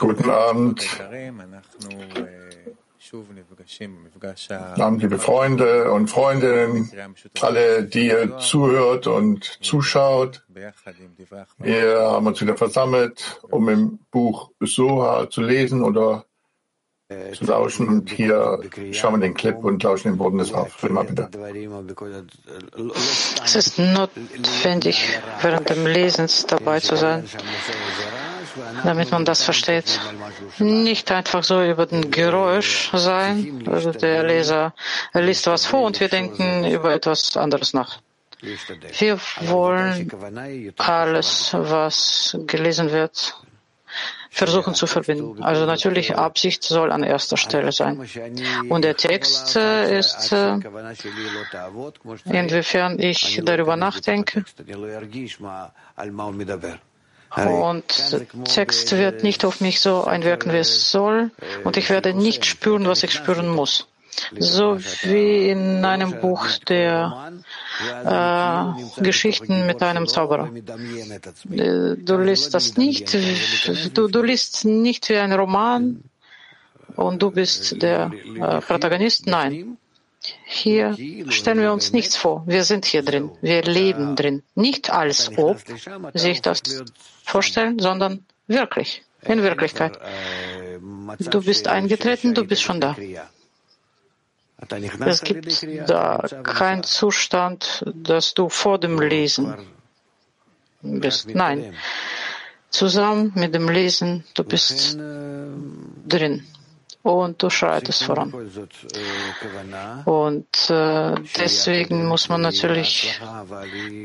Guten Abend. Abend, liebe Freunde und Freundinnen, alle, die ihr zuhört und zuschaut. Wir haben uns wieder versammelt, um im Buch Soha zu lesen oder lauschen. Und hier schauen wir den Clip und lauschen den Worten des Rima, bitte. Es ist notwendig, während dem Lesens dabei zu sein, damit man das versteht. Nicht einfach so über den Geräusch sein. Also der Leser liest was vor und wir denken über etwas anderes nach. Wir wollen alles, was gelesen wird, versuchen zu verbinden. Also natürlich, Absicht soll an erster Stelle sein. Und der Text äh, ist, äh, inwiefern ich darüber nachdenke. Und Text wird nicht auf mich so einwirken, wie es soll. Und ich werde nicht spüren, was ich spüren muss. So wie in einem Buch der äh, Geschichten mit einem Zauberer. Du liest das nicht, du, du liest nicht wie ein Roman und du bist der äh, Protagonist. Nein. Hier stellen wir uns nichts vor. Wir sind hier drin. Wir leben drin. Nicht als ob sich das vorstellen, sondern wirklich, in Wirklichkeit. Du bist eingetreten, du bist schon da. Es gibt da keinen Zustand, dass du vor dem Lesen bist. Nein. Zusammen mit dem Lesen, du bist drin und du schreitest voran. Und äh, deswegen muss man natürlich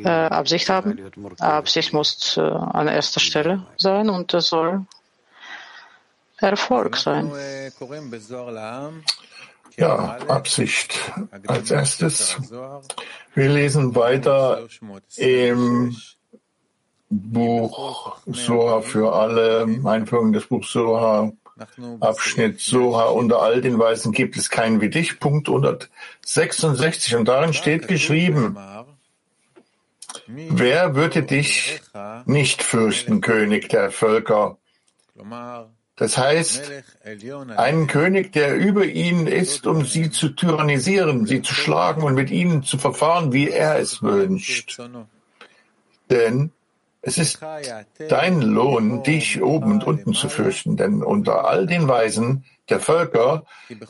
äh, Absicht haben. Absicht muss äh, an erster Stelle sein und das soll Erfolg sein. Ja, Absicht als erstes. Wir lesen weiter im Buch Soha für alle, Einführung des Buchs Soha, Abschnitt Soha. Unter all den Weisen gibt es keinen wie dich, Punkt 166. Und darin steht geschrieben, wer würde dich nicht fürchten, König der Völker? Das heißt, einen König, der über ihnen ist, um sie zu tyrannisieren, sie zu schlagen und mit ihnen zu verfahren, wie er es wünscht. Denn es ist dein Lohn, dich oben und unten zu fürchten, denn unter all den Weisen der Völker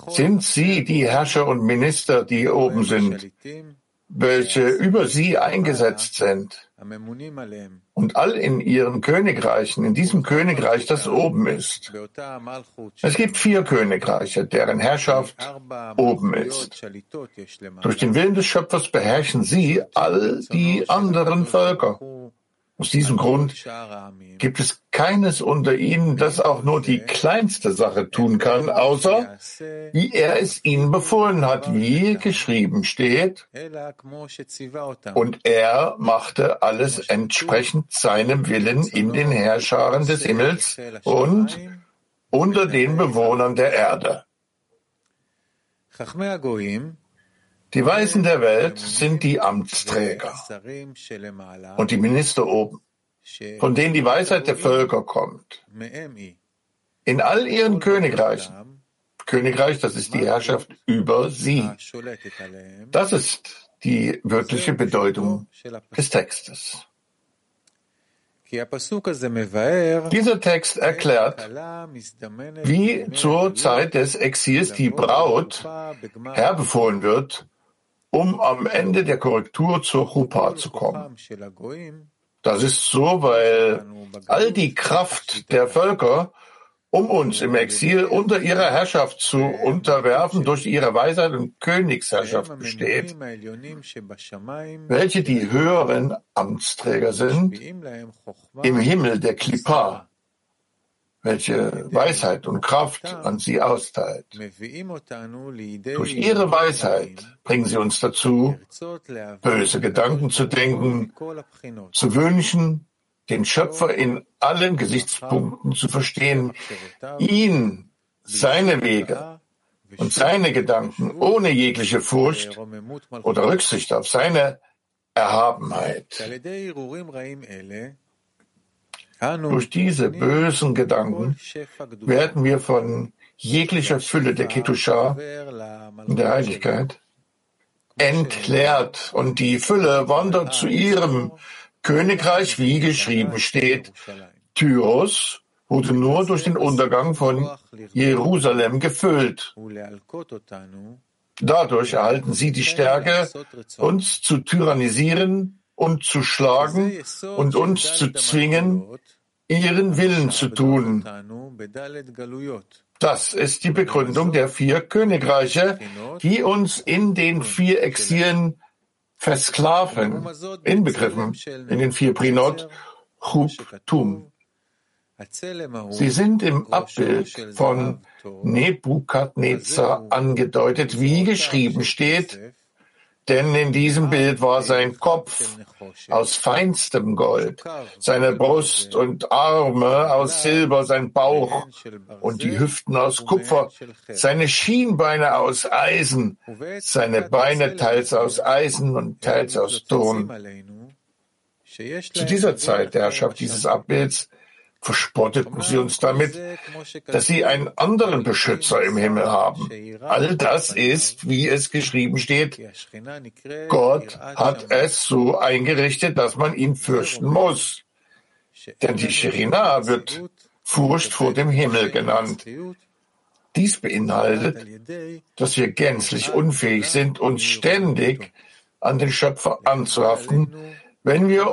sind sie die Herrscher und Minister, die oben sind, welche über sie eingesetzt sind und all in ihren Königreichen, in diesem Königreich, das oben ist. Es gibt vier Königreiche, deren Herrschaft oben ist. Durch den Willen des Schöpfers beherrschen sie all die anderen Völker. Aus diesem Grund gibt es keines unter ihnen, das auch nur die kleinste Sache tun kann, außer wie er es ihnen befohlen hat, wie geschrieben steht. Und er machte alles entsprechend seinem Willen in den Herrscharen des Himmels und unter den Bewohnern der Erde. Die Weisen der Welt sind die Amtsträger und die Minister oben, von denen die Weisheit der Völker kommt. In all ihren Königreichen, Königreich, das ist die Herrschaft über sie. Das ist die wörtliche Bedeutung des Textes. Dieser Text erklärt, wie zur Zeit des Exils die Braut herbefohlen wird, um am Ende der Korrektur zur Chuppah zu kommen. Das ist so, weil all die Kraft der Völker, um uns im Exil unter ihrer Herrschaft zu unterwerfen, durch ihre Weisheit und Königsherrschaft besteht, welche die höheren Amtsträger sind, im Himmel der Klippa, welche Weisheit und Kraft an sie austeilt. Durch ihre Weisheit bringen sie uns dazu, böse Gedanken zu denken, zu wünschen, den Schöpfer in allen Gesichtspunkten zu verstehen, ihn, seine Wege und seine Gedanken ohne jegliche Furcht oder Rücksicht auf seine Erhabenheit. Durch diese bösen Gedanken werden wir von jeglicher Fülle der Ketusha, der Heiligkeit, entleert und die Fülle wandert zu ihrem Königreich, wie geschrieben steht. Tyros wurde nur durch den Untergang von Jerusalem gefüllt. Dadurch erhalten sie die Stärke, uns zu tyrannisieren und zu schlagen und uns zu zwingen, ihren Willen zu tun. Das ist die Begründung der vier Königreiche, die uns in den vier Exilen versklaven, inbegriffen in den vier Prinot, Chub, Tum. Sie sind im Abbild von Nebukadnezar angedeutet, wie geschrieben steht, denn in diesem Bild war sein Kopf aus feinstem Gold, seine Brust und Arme aus Silber, sein Bauch und die Hüften aus Kupfer, seine Schienbeine aus Eisen, seine Beine teils aus Eisen und teils aus Ton. Zu dieser Zeit der Herrschaft dieses Abbilds verspotteten sie uns damit, dass sie einen anderen Beschützer im Himmel haben. All das ist, wie es geschrieben steht, Gott hat es so eingerichtet, dass man ihn fürchten muss. Denn die Scherina wird Furcht vor dem Himmel genannt. Dies beinhaltet, dass wir gänzlich unfähig sind, uns ständig an den Schöpfer anzuhaften, wenn wir,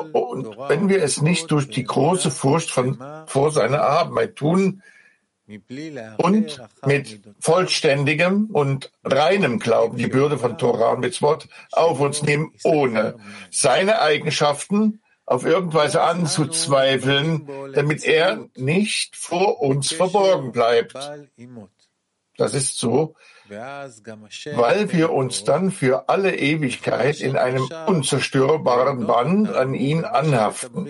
wenn wir es nicht durch die große Furcht von, vor seiner Erhabenheit tun und mit vollständigem und reinem Glauben die Bürde von Torah und Mitzvot auf uns nehmen, ohne seine Eigenschaften auf irgendweise anzuzweifeln, damit er nicht vor uns verborgen bleibt. Das ist so, weil wir uns dann für alle Ewigkeit in einem unzerstörbaren Band an ihn anhaften.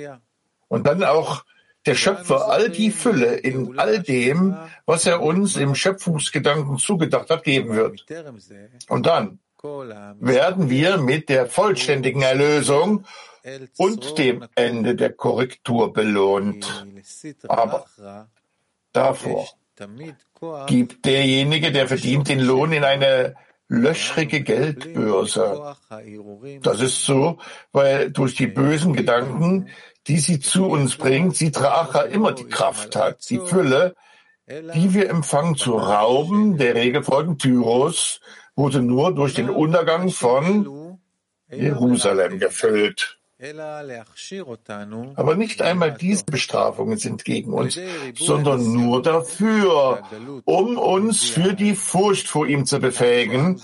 Und dann auch der Schöpfer all die Fülle in all dem, was er uns im Schöpfungsgedanken zugedacht hat, geben wird. Und dann werden wir mit der vollständigen Erlösung und dem Ende der Korrektur belohnt. Aber davor gibt derjenige, der verdient, den Lohn in eine löchrige Geldbörse. Das ist so, weil durch die bösen Gedanken, die sie zu uns bringt, sie Tracha immer die Kraft hat, die Fülle, die wir empfangen zu rauben, der Regel folgend Tyros, wurde nur durch den Untergang von Jerusalem gefüllt. Aber nicht einmal diese Bestrafungen sind gegen uns, sondern nur dafür, um uns für die Furcht vor ihm zu befähigen,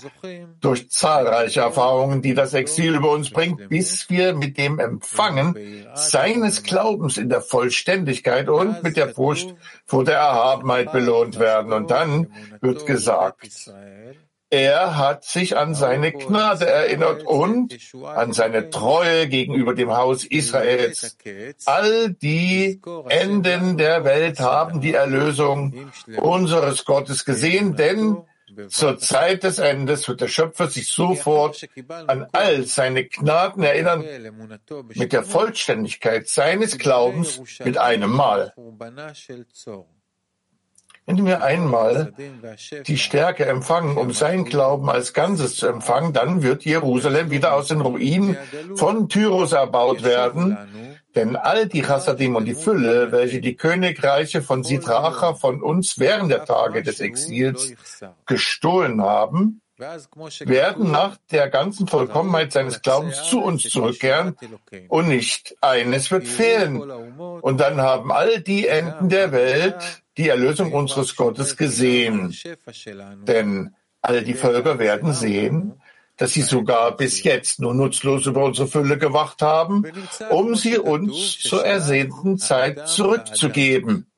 durch zahlreiche Erfahrungen, die das Exil über uns bringt, bis wir mit dem Empfangen seines Glaubens in der Vollständigkeit und mit der Furcht vor der Erhabenheit belohnt werden. Und dann wird gesagt, er hat sich an seine Gnade erinnert und an seine Treue gegenüber dem Haus Israels. All die Enden der Welt haben die Erlösung unseres Gottes gesehen, denn zur Zeit des Endes wird der Schöpfer sich sofort an all seine Gnaden erinnern, mit der Vollständigkeit seines Glaubens mit einem Mal. Wenn wir einmal die Stärke empfangen, um sein Glauben als Ganzes zu empfangen, dann wird Jerusalem wieder aus den Ruinen von Tyros erbaut werden. Denn all die Chassadim und die Fülle, welche die Königreiche von Sitracha von uns während der Tage des Exils gestohlen haben, werden nach der ganzen Vollkommenheit seines Glaubens zu uns zurückkehren und nicht eines wird fehlen. Und dann haben all die Enden der Welt die Erlösung unseres Gottes gesehen. Denn all die Völker werden sehen, dass sie sogar bis jetzt nur nutzlos über unsere Fülle gewacht haben, um sie uns zur ersehnten Zeit zurückzugeben.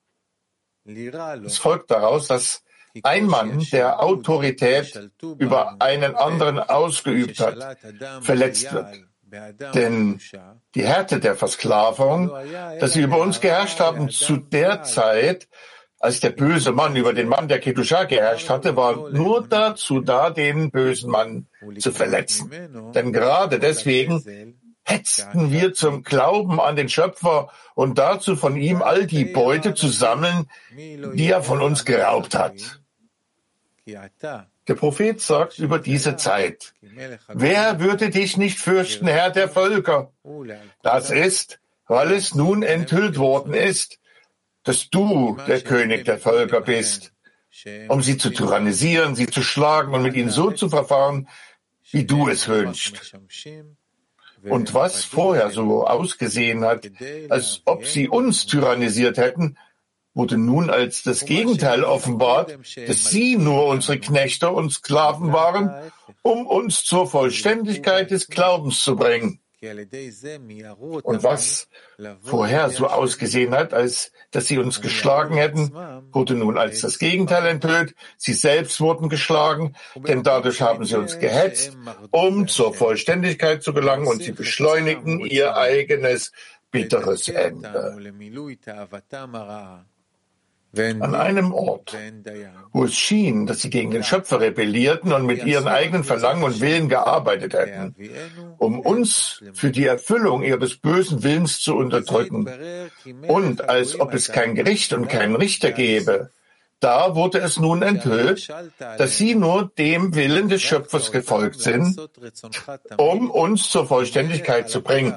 Es folgt daraus, dass ein Mann, der Autorität über einen anderen ausgeübt hat, verletzt wird. Denn die Härte der Versklavung, dass sie über uns geherrscht haben, zu der Zeit, als der böse Mann über den Mann der Kedusha geherrscht hatte, war nur dazu da, den bösen Mann zu verletzen. Denn gerade deswegen hetzten wir zum Glauben an den Schöpfer und dazu von ihm all die Beute zu sammeln, die er von uns geraubt hat. Der Prophet sagt über diese Zeit, wer würde dich nicht fürchten, Herr der Völker? Das ist, weil es nun enthüllt worden ist, dass du der König der Völker bist, um sie zu tyrannisieren, sie zu schlagen und mit ihnen so zu verfahren, wie du es wünschst. Und was vorher so ausgesehen hat, als ob sie uns tyrannisiert hätten, wurde nun als das Gegenteil offenbart, dass sie nur unsere Knechte und Sklaven waren, um uns zur Vollständigkeit des Glaubens zu bringen. Und was vorher so ausgesehen hat, als dass sie uns geschlagen hätten, wurde nun als das Gegenteil enthüllt. Sie selbst wurden geschlagen, denn dadurch haben sie uns gehetzt, um zur Vollständigkeit zu gelangen und sie beschleunigten ihr eigenes bitteres Ende an einem Ort, wo es schien, dass sie gegen den Schöpfer rebellierten und mit ihren eigenen Verlangen und Willen gearbeitet hätten, um uns für die Erfüllung ihres bösen Willens zu unterdrücken. Und als ob es kein Gericht und keinen Richter gäbe, da wurde es nun enthüllt, dass sie nur dem Willen des Schöpfers gefolgt sind, um uns zur Vollständigkeit zu bringen.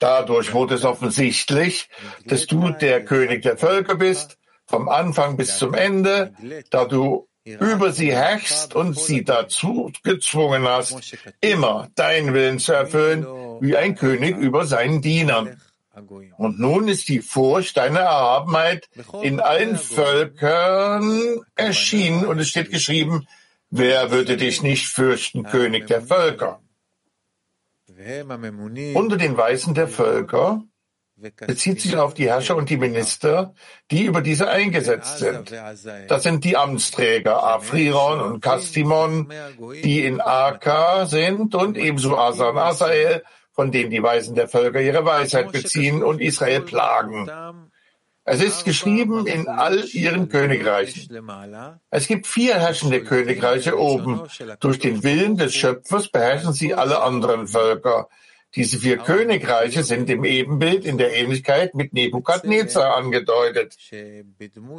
Dadurch wurde es offensichtlich, dass du der König der Völker bist, vom Anfang bis zum Ende, da du über sie herrschst und sie dazu gezwungen hast, immer deinen Willen zu erfüllen, wie ein König über seinen Dienern. Und nun ist die Furcht deiner Erhabenheit in allen Völkern erschienen und es steht geschrieben, wer würde dich nicht fürchten, König der Völker? Unter den Weisen der Völker bezieht sich auf die Herrscher und die Minister, die über diese eingesetzt sind. Das sind die Amtsträger Afriron und Kastimon, die in Aka sind und ebenso Asa und Asael, von denen die Weisen der Völker ihre Weisheit beziehen und Israel plagen. Es ist geschrieben in all ihren Königreichen. Es gibt vier herrschende Königreiche oben. Durch den Willen des Schöpfers beherrschen sie alle anderen Völker. Diese vier Königreiche sind im Ebenbild in der Ähnlichkeit mit Nebukadnezar angedeutet.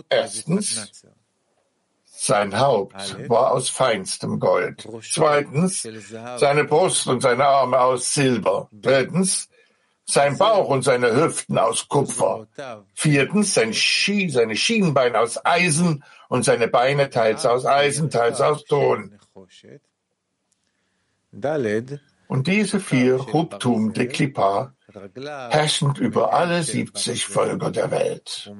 Erstens, sein Haupt war aus feinstem Gold. Zweitens, seine Brust und seine Arme aus Silber. Drittens, sein Bauch und seine Hüften aus Kupfer. Viertens sein Ski, seine Schienenbeine aus Eisen und seine Beine teils aus Eisen, teils aus Ton. Und diese vier Hubtum de Klippa herrschend über alle 70 Völker der Welt.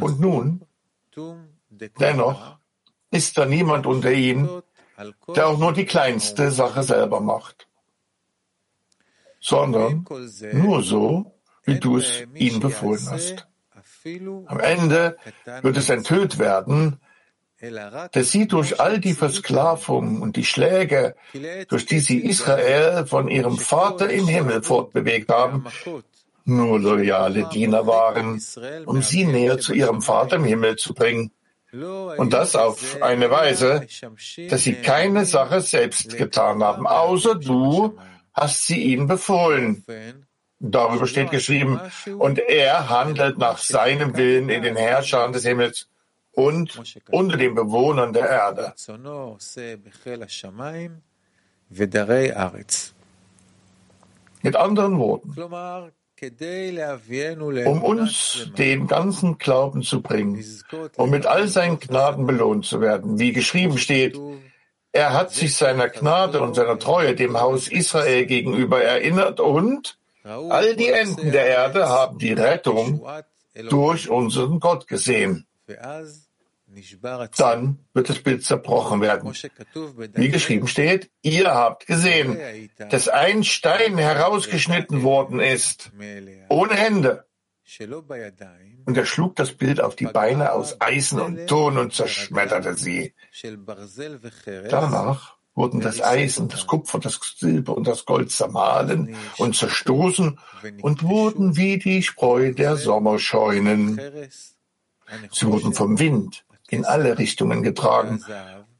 Und nun, dennoch, ist da niemand unter ihnen, der auch nur die kleinste Sache selber macht, sondern nur so, wie du es ihnen befohlen hast. Am Ende wird es enthüllt werden, dass sie durch all die Versklavung und die Schläge, durch die sie Israel von ihrem Vater im Himmel fortbewegt haben, nur loyale Diener waren, um sie näher zu ihrem Vater im Himmel zu bringen. Und das auf eine Weise, dass sie keine Sache selbst getan haben, außer du hast sie ihnen befohlen. Darüber steht geschrieben, und er handelt nach seinem Willen in den Herrschern des Himmels und unter den Bewohnern der Erde. Mit anderen Worten, um uns den ganzen Glauben zu bringen und mit all seinen Gnaden belohnt zu werden. Wie geschrieben steht, er hat sich seiner Gnade und seiner Treue dem Haus Israel gegenüber erinnert und all die Enden der Erde haben die Rettung durch unseren Gott gesehen dann wird das Bild zerbrochen werden. Wie geschrieben steht, ihr habt gesehen, dass ein Stein herausgeschnitten worden ist, ohne Hände. Und er schlug das Bild auf die Beine aus Eisen und Ton und zerschmetterte sie. Danach wurden das Eisen, das Kupfer, das Silber und das Gold zermahlen und zerstoßen und wurden wie die Spreu der Sommerscheunen. Sie wurden vom Wind in alle Richtungen getragen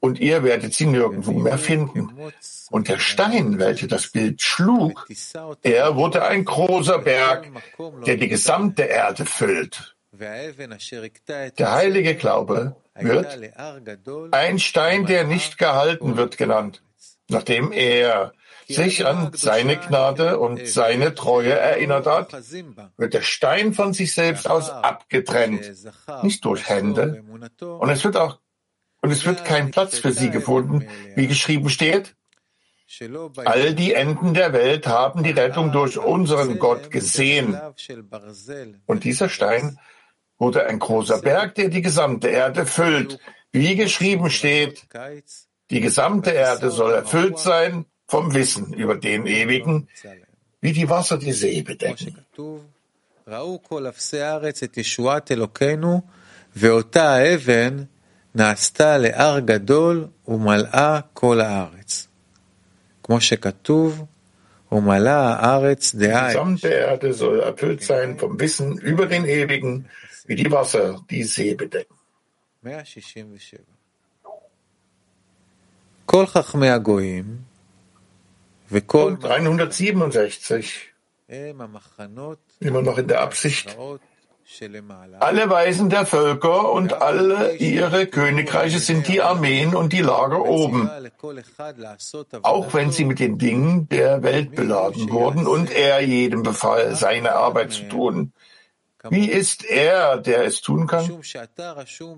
und ihr werdet sie nirgendwo mehr finden. Und der Stein, welcher das Bild schlug, er wurde ein großer Berg, der die gesamte Erde füllt. Der heilige Glaube wird ein Stein, der nicht gehalten wird, genannt, nachdem er sich an seine Gnade und seine Treue erinnert hat, wird der Stein von sich selbst aus abgetrennt, nicht durch Hände, und es wird auch und es wird kein Platz für sie gefunden, wie geschrieben steht. All die Enden der Welt haben die Rettung durch unseren Gott gesehen. Und dieser Stein wurde ein großer Berg, der die gesamte Erde füllt. Wie geschrieben steht, die gesamte Erde soll erfüllt sein vom Wissen über den Ewigen, wie die Wasser die See bedecken. נעשתה להר גדול ומלאה כל הארץ. כמו שכתוב, ומלאה הארץ דעה. Die gesamte Erde soll erfüllt sein vom Wissen über den Ewigen, wie die Wasser die See bedecken. 167. כל חכמי הגויים und 367. Immer noch in der Absicht, alle Weisen der Völker und alle ihre Königreiche sind die Armeen und die Lager oben, auch wenn sie mit den Dingen der Welt beladen wurden und er jedem befahl, seine Arbeit zu tun. Wie ist er, der es tun kann?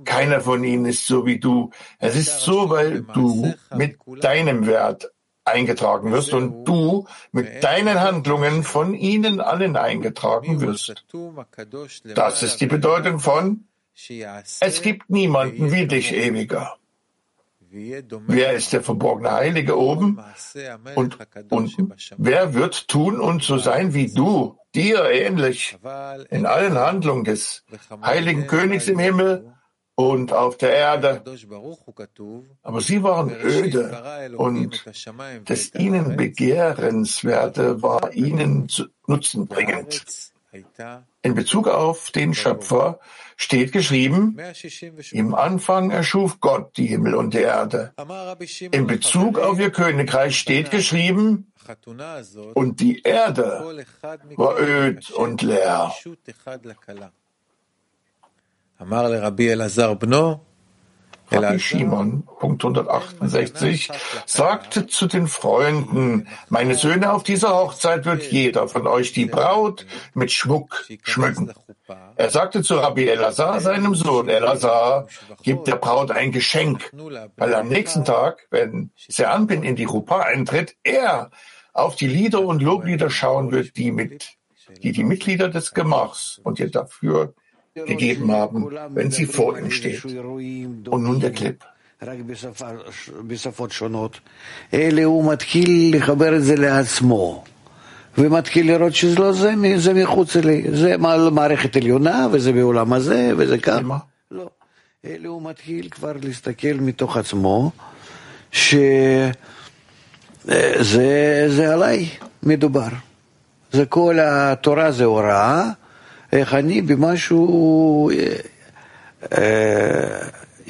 Keiner von ihnen ist so wie du. Es ist so, weil du mit deinem Wert eingetragen wirst und du mit deinen Handlungen von ihnen allen eingetragen wirst. Das ist die Bedeutung von Es gibt niemanden wie dich, ewiger. Wer ist der verborgene Heilige oben und unten? Wer wird tun und so sein wie du, dir ähnlich, in allen Handlungen des heiligen Königs im Himmel und auf der Erde. Aber sie waren öde und das ihnen Begehrenswerte war ihnen nutzenbringend. In Bezug auf den Schöpfer steht geschrieben, im Anfang erschuf Gott die Himmel und die Erde. In Bezug auf ihr Königreich steht geschrieben, und die Erde war öd und leer. Rabbi Shimon, Punkt 168, sagte zu den Freunden, meine Söhne, auf dieser Hochzeit wird jeder von euch die Braut mit Schmuck schmücken. Er sagte zu Rabbi Elazar, seinem Sohn Elazar, gib der Braut ein Geschenk, weil am nächsten Tag, wenn Seanbin in die Rupa eintritt, er auf die Lieder und Loblieder schauen wird, die mit, die die Mitglieder des Gemachs und ihr dafür gegeben haben, wenn sie vor ihm steht. Und nun der Clip. ומתחיל לראות שזה לא זה, זה מחוץ לי, זה מערכת עליונה וזה בעולם הזה וזה כך. לא. אלא הוא מתחיל כבר להסתכל מתוך עצמו, שזה זה עליי מדובר. זה כל התורה זה הוראה, איך אני במשהו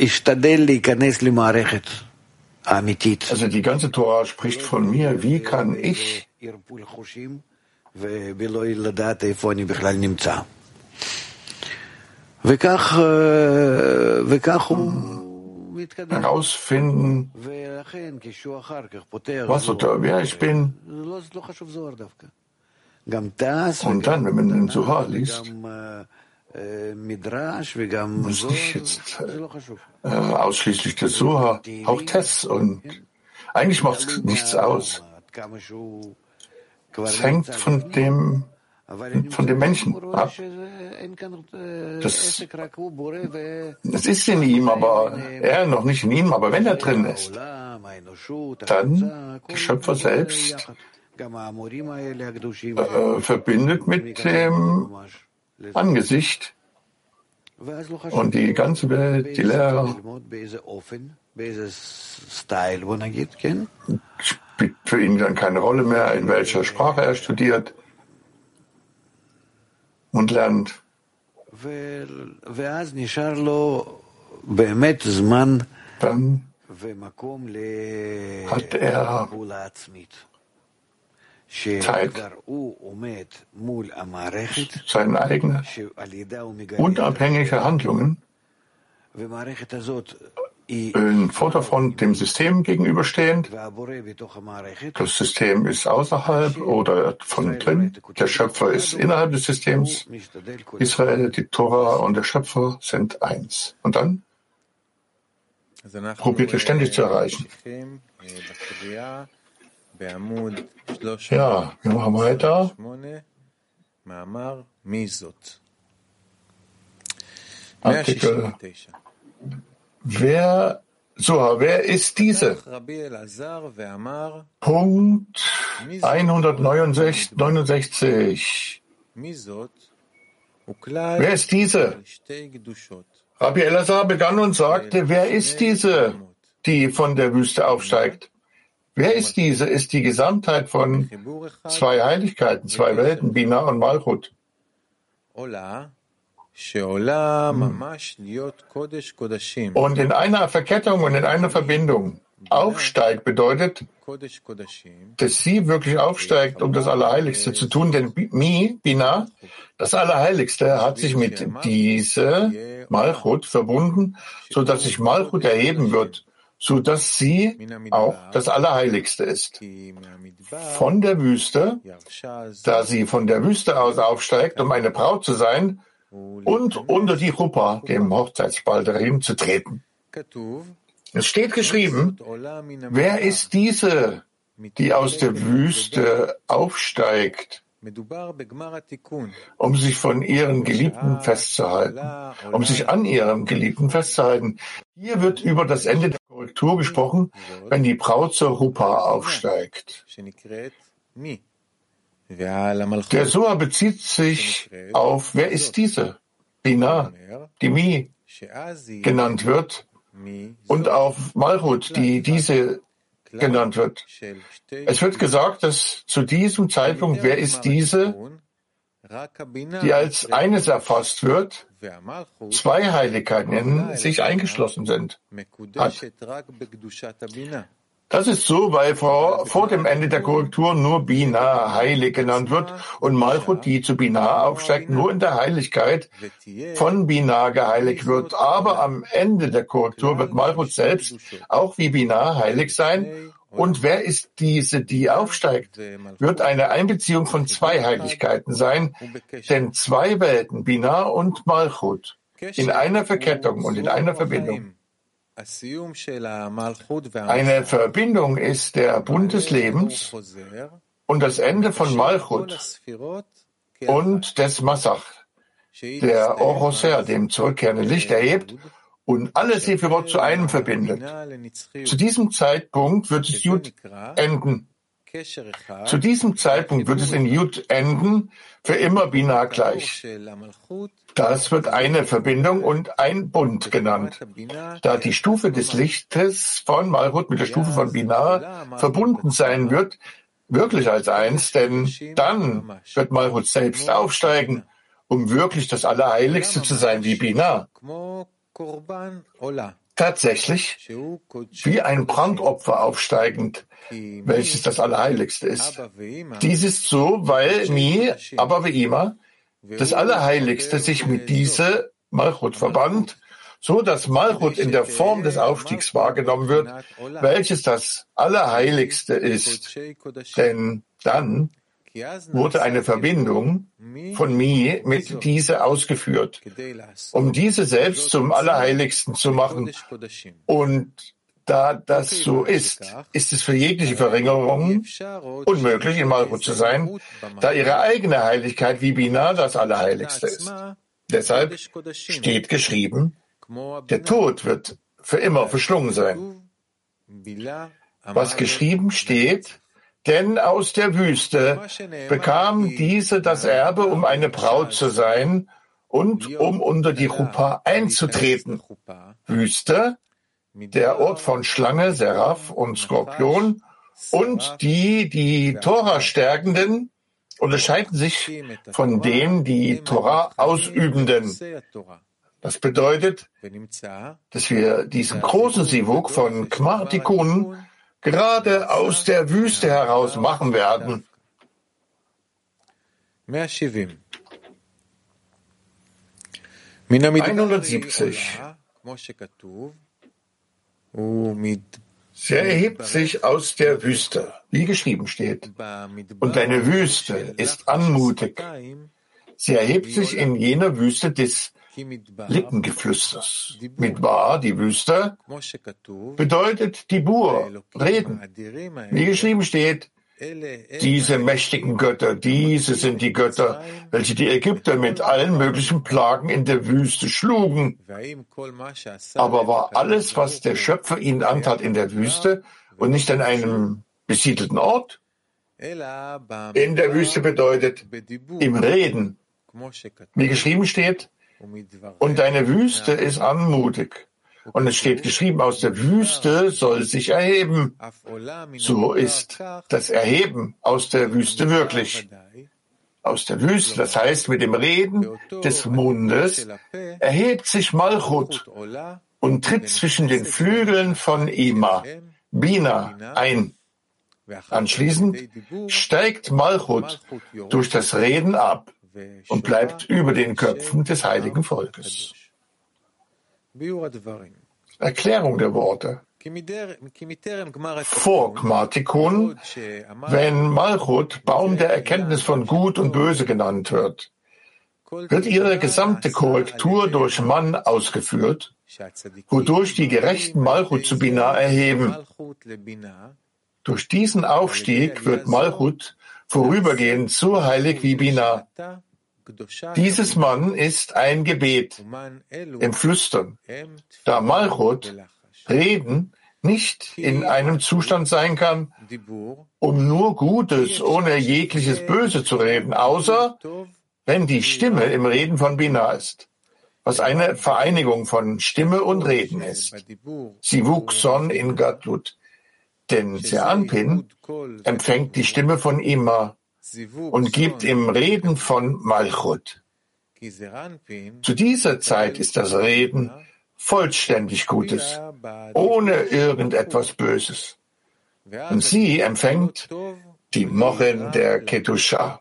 אשתדל להיכנס למערכת האמיתית. Also die ganze Torah spricht von mir, wie kann ich ולא לדעת איפה אני בכלל נמצא. וכך, וכך הוא מתקדם. herausfinden, was oder wer ich bin. Und dann, wenn man den Suha liest, muss nicht jetzt äh, ausschließlich der Suha, auch Tess und eigentlich macht es nichts aus. Es hängt von dem von dem Menschen ab. Das, das ist in ihm, aber er noch nicht in ihm, aber wenn er drin ist, dann der Schöpfer selbst äh, verbindet mit dem Angesicht und die ganze Welt, die Lehrer, spielt für ihn dann keine Rolle mehr, in welcher Sprache er studiert und lernt. Dann hat er Zeit, seine eigenen unabhängige Handlungen in Vordergrund dem System gegenüberstehend. Das System ist außerhalb oder von drin. Der Schöpfer ist innerhalb des Systems. Israel, die Tora und der Schöpfer sind eins. Und dann probiert er ständig zu erreichen. Ja, wir machen weiter. Artikel Wer, so, wer ist diese? Punkt 169. Wer ist diese? Rabbi Elazar begann und sagte, wer ist diese, die von der Wüste aufsteigt? Wer ist diese? Ist die Gesamtheit von zwei Heiligkeiten, zwei Welten, Bina und Malchut. Und in einer Verkettung und in einer Verbindung aufsteigt bedeutet, dass sie wirklich aufsteigt, um das Allerheiligste zu tun, denn Mi, Bina, das Allerheiligste hat sich mit diese Malchut verbunden, so dass sich Malchut erheben wird, so dass sie auch das Allerheiligste ist. Von der Wüste, da sie von der Wüste aus aufsteigt, um eine Braut zu sein, und unter die Chuppah, dem Hochzeitsbalderin, zu treten. Es steht geschrieben, wer ist diese, die aus der Wüste aufsteigt, um sich von ihren Geliebten festzuhalten, um sich an ihrem Geliebten festzuhalten. Hier wird über das Ende Korrektur gesprochen, wenn die Braut zur Chuppah aufsteigt. Der Soa bezieht sich auf, wer ist diese? Bina, die Mi genannt wird, und auf Malchut, die diese genannt wird. Es wird gesagt, dass zu diesem Zeitpunkt, wer ist diese, die als eines erfasst wird, zwei Heiligkeiten in sich eingeschlossen sind. Hat. Das ist so, weil vor, vor dem Ende der Korrektur nur Bina heilig genannt wird und Malchut, die zu Bina aufsteigt, nur in der Heiligkeit von Bina geheiligt wird. Aber am Ende der Korrektur wird Malchut selbst auch wie Bina heilig sein. Und wer ist diese, die aufsteigt? Wird eine Einbeziehung von zwei Heiligkeiten sein, denn zwei Welten, Bina und Malchut, in einer Verkettung und in einer Verbindung. Eine Verbindung ist der Bund des Lebens und das Ende von Malchut und des Massach, der Oroser, dem zurückkehrenden Licht erhebt und alle Sephirot zu einem verbindet. Zu diesem Zeitpunkt wird es Jud enden. Zu diesem Zeitpunkt wird es in Jud enden, für immer Binah gleich. Das wird eine Verbindung und ein Bund genannt, da die Stufe des Lichtes von Malchut mit der Stufe von Binah verbunden sein wird, wirklich als eins, denn dann wird Malchut selbst aufsteigen, um wirklich das Allerheiligste zu sein wie Binah. Tatsächlich wie ein Brandopfer aufsteigend, welches das Allerheiligste ist. Dies ist so, weil Mi, aber wie immer, das Allerheiligste sich mit dieser Malchut verband, so dass Malchut in der Form des Aufstiegs wahrgenommen wird, welches das Allerheiligste ist. Denn dann wurde eine Verbindung von Mi mit diese ausgeführt, um diese selbst zum Allerheiligsten zu machen. Und da das so ist, ist es für jegliche Verringerung unmöglich, in Malchut zu sein, da ihre eigene Heiligkeit wie Bina das Allerheiligste ist. Deshalb steht geschrieben, der Tod wird für immer verschlungen sein. Was geschrieben steht, denn aus der Wüste bekam diese das Erbe, um eine Braut zu sein und um unter die Chuppah einzutreten. Wüste, der Ort von Schlange, Seraph und Skorpion und die, die Tora stärkenden, unterscheiden sich von denen, die Tora ausübenden. Das bedeutet, dass wir diesen großen Sivuk von Kmartikun gerade aus der Wüste heraus machen werden. 170. Sie erhebt sich aus der Wüste, wie geschrieben steht. Und deine Wüste ist anmutig. Sie erhebt sich in jener Wüste des Lippengeflüsters. Midbar, die Wüste, bedeutet die Bur, Reden. Wie geschrieben steht, diese mächtigen Götter, diese sind die Götter, welche die Ägypter mit allen möglichen Plagen in der Wüste schlugen. Aber war alles, was der Schöpfer ihnen antat, in der Wüste und nicht an einem besiedelten Ort? In der Wüste bedeutet im Reden, wie geschrieben steht, und deine Wüste ist anmutig. Und es steht geschrieben, aus der Wüste soll sich erheben. So ist das Erheben aus der Wüste wirklich. Aus der Wüste, das heißt mit dem Reden des Mundes, erhebt sich Malchut und tritt zwischen den Flügeln von Ima, Bina, ein. Anschließend steigt Malchut durch das Reden ab und bleibt über den Köpfen des heiligen Volkes. Erklärung der Worte. Vor Kmartikun, wenn Malchut Baum der Erkenntnis von Gut und Böse genannt wird, wird ihre gesamte Korrektur durch Mann ausgeführt, wodurch die gerechten Malchut zu Bina erheben. Durch diesen Aufstieg wird Malchut vorübergehend so heilig wie Bina. Dieses Mann ist ein Gebet im Flüstern, da Malchut, Reden, nicht in einem Zustand sein kann, um nur Gutes ohne jegliches Böse zu reden, außer wenn die Stimme im Reden von Bina ist, was eine Vereinigung von Stimme und Reden ist. Sie wuchs Son in Gatlut, denn Seanpin empfängt die Stimme von Ima, und gibt im Reden von Malchut. Zu dieser Zeit ist das Reden vollständig Gutes, ohne irgendetwas Böses. Und sie empfängt die Mochin der Kedusha.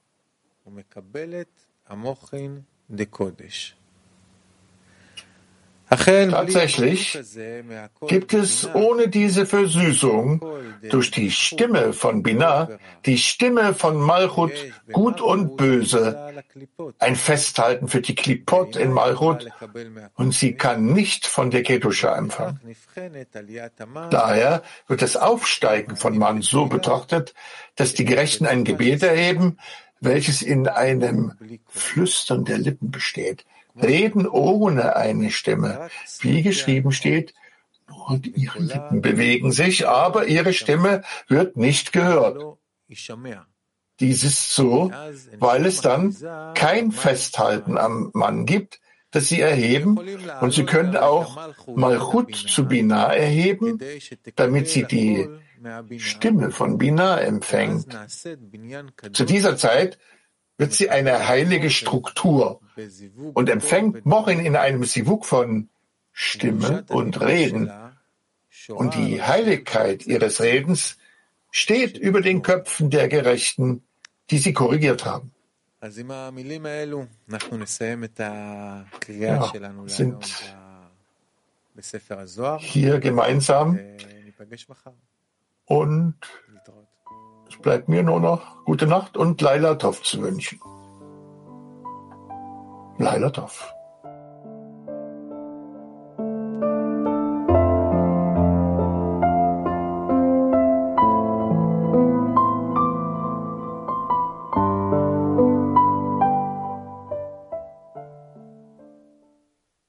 Tatsächlich gibt es ohne diese Versüßung durch die Stimme von Binah, die Stimme von Malchut, Gut und Böse, ein Festhalten für die Klipot in Malchut und sie kann nicht von der Kedusha empfangen. Daher wird das Aufsteigen von Mann so betrachtet, dass die Gerechten ein Gebet erheben, welches in einem Flüstern der Lippen besteht, reden ohne eine Stimme. Wie geschrieben steht, nur ihre Lippen bewegen sich, aber ihre Stimme wird nicht gehört. Dies ist so, weil es dann kein Festhalten am Mann gibt, das sie erheben, und sie können auch Malchut zu Binah erheben, damit sie die Stimme von Binah empfängt. Zu dieser Zeit wird sie eine heilige Struktur und empfängt Mochin in einem Sivuk von Stimme und Reden. Und die Heiligkeit ihres Redens steht über den Köpfen der Gerechten, die sie korrigiert haben. Ja, sind hier gemeinsam und es bleibt mir nur noch gute Nacht und Laila Tov zu wünschen. Laila Tov.